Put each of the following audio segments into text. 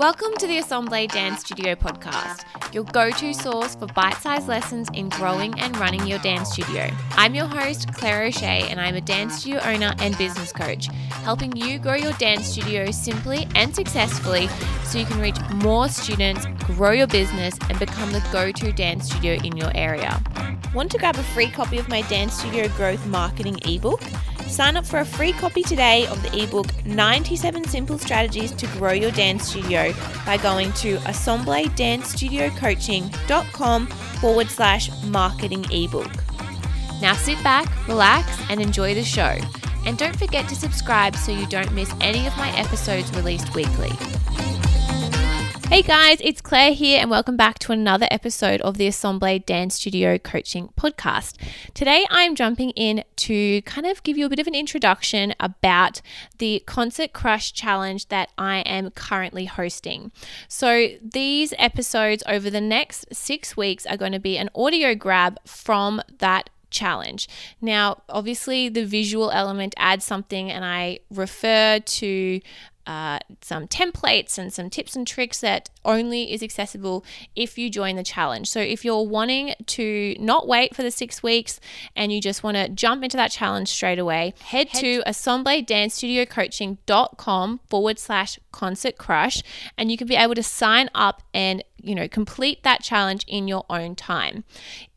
Welcome to the Assemble Dance Studio podcast, your go to source for bite sized lessons in growing and running your dance studio. I'm your host, Claire O'Shea, and I'm a dance studio owner and business coach, helping you grow your dance studio simply and successfully so you can reach more students, grow your business, and become the go to dance studio in your area. Want to grab a free copy of my Dance Studio Growth Marketing ebook? Sign up for a free copy today of the ebook 97 Simple Strategies to Grow Your Dance Studio by going to assembledancestudiocoaching.com forward slash marketing ebook. Now sit back, relax, and enjoy the show. And don't forget to subscribe so you don't miss any of my episodes released weekly. Hey guys, it's Claire here, and welcome back to another episode of the Assemble Dance Studio Coaching Podcast. Today, I'm jumping in to kind of give you a bit of an introduction about the Concert Crush Challenge that I am currently hosting. So, these episodes over the next six weeks are going to be an audio grab from that challenge. Now, obviously, the visual element adds something, and I refer to uh, some templates and some tips and tricks that only is accessible if you join the challenge. So if you're wanting to not wait for the six weeks and you just want to jump into that challenge straight away, head, head to assembledancestudiocoaching.com forward slash concert crush and you can be able to sign up and you know complete that challenge in your own time.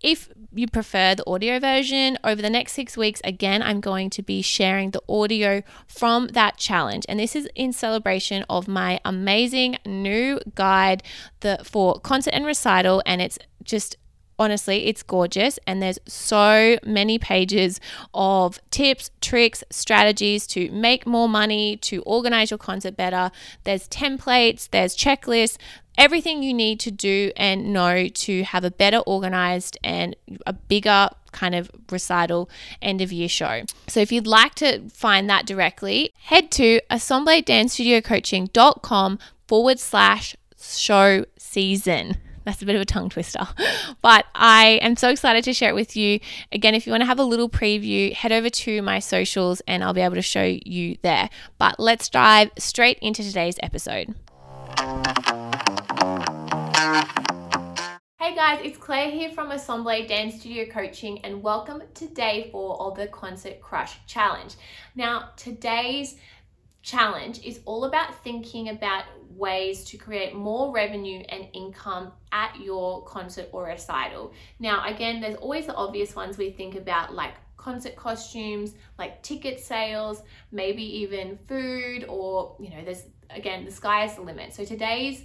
If you prefer the audio version, over the next six weeks, again, I'm going to be sharing the audio from that challenge. And this is in celebration of my amazing new guide the, for concert and recital. And it's just honestly, it's gorgeous. And there's so many pages of tips, tricks, strategies to make more money, to organize your concert better. There's templates, there's checklists, everything you need to do and know to have a better organized and a bigger kind of recital end of year show. So if you'd like to find that directly, head to assembledancestudiocoaching.com forward slash show season. That's a bit of a tongue twister. But I am so excited to share it with you. Again, if you want to have a little preview, head over to my socials and I'll be able to show you there. But let's dive straight into today's episode. Hey guys, it's Claire here from Assemble Dance Studio Coaching and welcome to day four of the Concert Crush Challenge. Now, today's challenge is all about thinking about ways to create more revenue and income at your concert or recital. Now, again, there's always the obvious ones we think about like concert costumes, like ticket sales, maybe even food, or you know, there's again, the sky is the limit. So today's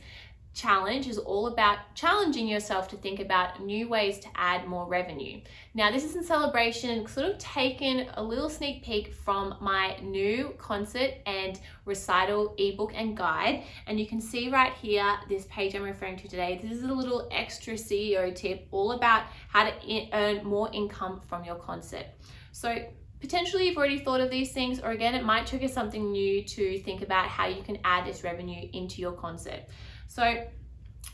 challenge is all about challenging yourself to think about new ways to add more revenue. Now, this is in celebration, sort of taken a little sneak peek from my new concert and recital ebook and guide. And you can see right here, this page I'm referring to today, this is a little extra CEO tip all about how to earn more income from your concert. So, Potentially, you've already thought of these things, or again, it might trigger something new to think about how you can add this revenue into your concert. So,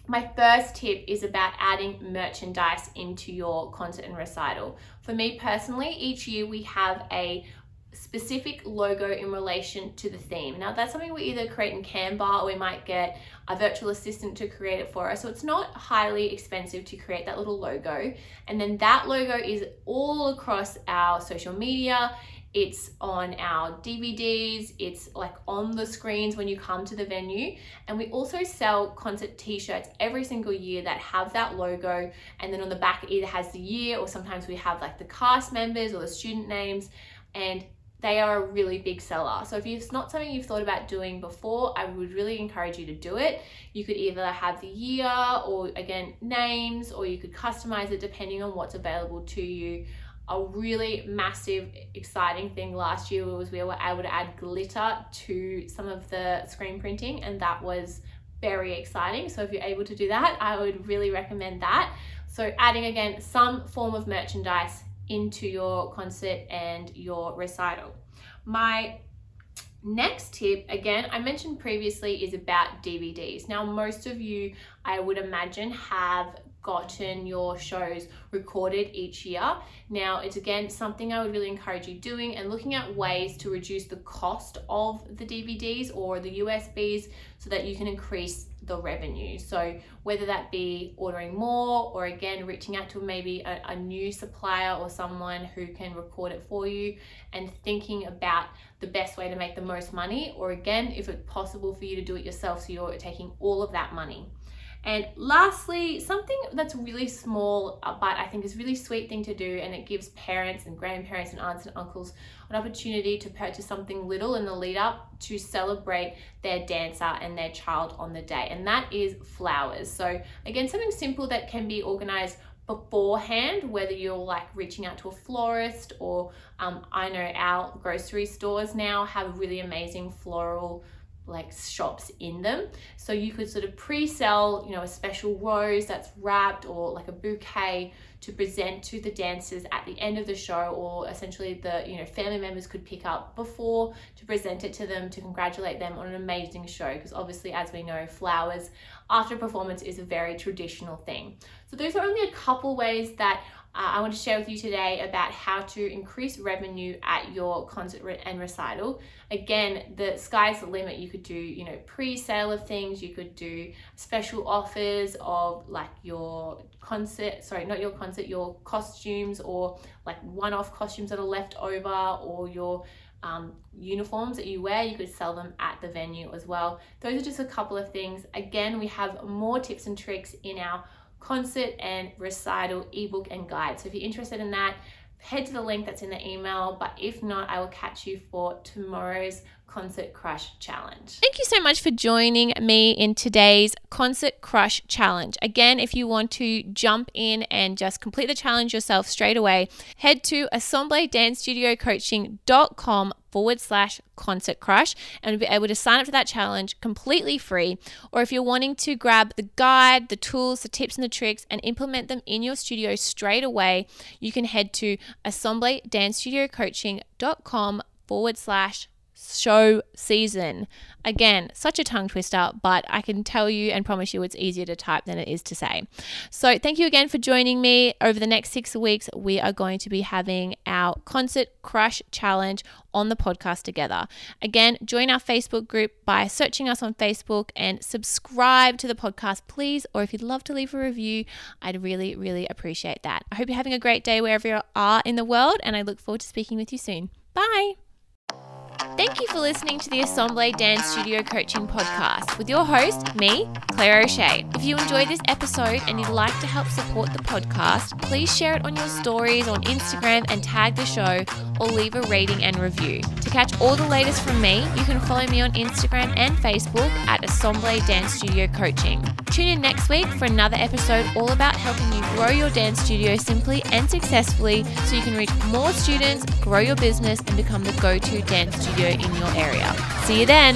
my first tip is about adding merchandise into your concert and recital. For me personally, each year we have a specific logo in relation to the theme. Now, that's something we either create in Canva or we might get a virtual assistant to create it for us. So, it's not highly expensive to create that little logo. And then that logo is all across our social media it's on our DVDs, it's like on the screens when you come to the venue. And we also sell concert t shirts every single year that have that logo. And then on the back, it either has the year or sometimes we have like the cast members or the student names. And they are a really big seller. So if it's not something you've thought about doing before, I would really encourage you to do it. You could either have the year or again names, or you could customize it depending on what's available to you a really massive, exciting thing last year was we were able to add glitter to some of the screen printing, and that was very exciting. So, if you're able to do that, I would really recommend that. So, adding again some form of merchandise into your concert and your recital. My next tip, again, I mentioned previously, is about DVDs. Now, most of you, I would imagine, have gotten your shows recorded each year. Now, it's again something I would really encourage you doing and looking at ways to reduce the cost of the DVDs or the USBs so that you can increase the revenue. So, whether that be ordering more or again reaching out to maybe a, a, new supplier or someone who can record it for you and thinking about the best way to make the most money, or again, if it's possible for you to do it yourself, so you're taking all of that money. And lastly, something that's really small, uh, but I think is a really sweet thing to do, and it gives parents and grandparents and aunts and uncles an opportunity to purchase something little in the lead up to celebrate their dancer and their child on the day, and that is flowers. So again, something simple that can be organized beforehand, whether you're like reaching out to a florist or um, I know our grocery stores now have really amazing floral like shops in them. So you could sort of pre-sell, you know, a special rose that's wrapped or like a bouquet to present to the dancers at the end of the show or essentially the, you know, family members could pick up before to present it to them to congratulate them on an amazing show because obviously as we know flowers after performance is a very traditional thing. So those are only a couple ways that uh, I want to share with you today about how to increase revenue at your concert and recital. Again, the sky's the limit. You could do, you know, pre-sale of things. You could do special offers of like your concert, sorry, not your concert, your costumes or like one-off costumes that are left over or your um, uniforms that you wear, you could sell them at the venue as well. Those are just a couple of things. Again, we have more tips and tricks in our concert and recital ebook and guide. So if you're interested in that, head to the link that's in the email. But if not, I will catch you for tomorrow's Concert Crush Challenge. Thank you so much for joining me in today's Concert Crush Challenge. Again, if you want to jump in and just complete the challenge yourself straight away, head to assembledancestudio.coaching.com forward slash concert crush and be able to sign up for that challenge completely free. Or if you're wanting to grab the guide, the tools, the tips, and the tricks and implement them in your studio straight away, you can head to assembledancestudio.coaching.com forward slash show season. Again, such a tongue twister, but I can tell you and promise you it's easier to type than it is to say. So, thank you again for joining me. Over the next six weeks, we are going to be having our Concert Crush Challenge on the podcast together. Again, join our Facebook group by searching us on Facebook and subscribe to the podcast, please. Or if you'd love to leave a review, I'd really, really appreciate that. I hope you're having a great day wherever you are in the world, and I look forward to speaking with you soon. Bye. Thank you for listening to the Assemble Dance Studio Coaching Podcast with your host, me, Claire O'Shea. If you enjoyed this episode and you'd like to help support the podcast, please share it on your stories on Instagram and tag the show or leave a rating and review. To catch all the latest from me, you can follow me on Instagram and Facebook at Assemble Dance Studio Coaching. Tune in next week for another episode all about helping you grow your dance studio simply and successfully so you can reach more students, grow your business, and become the go to dance studio in your area. See you then!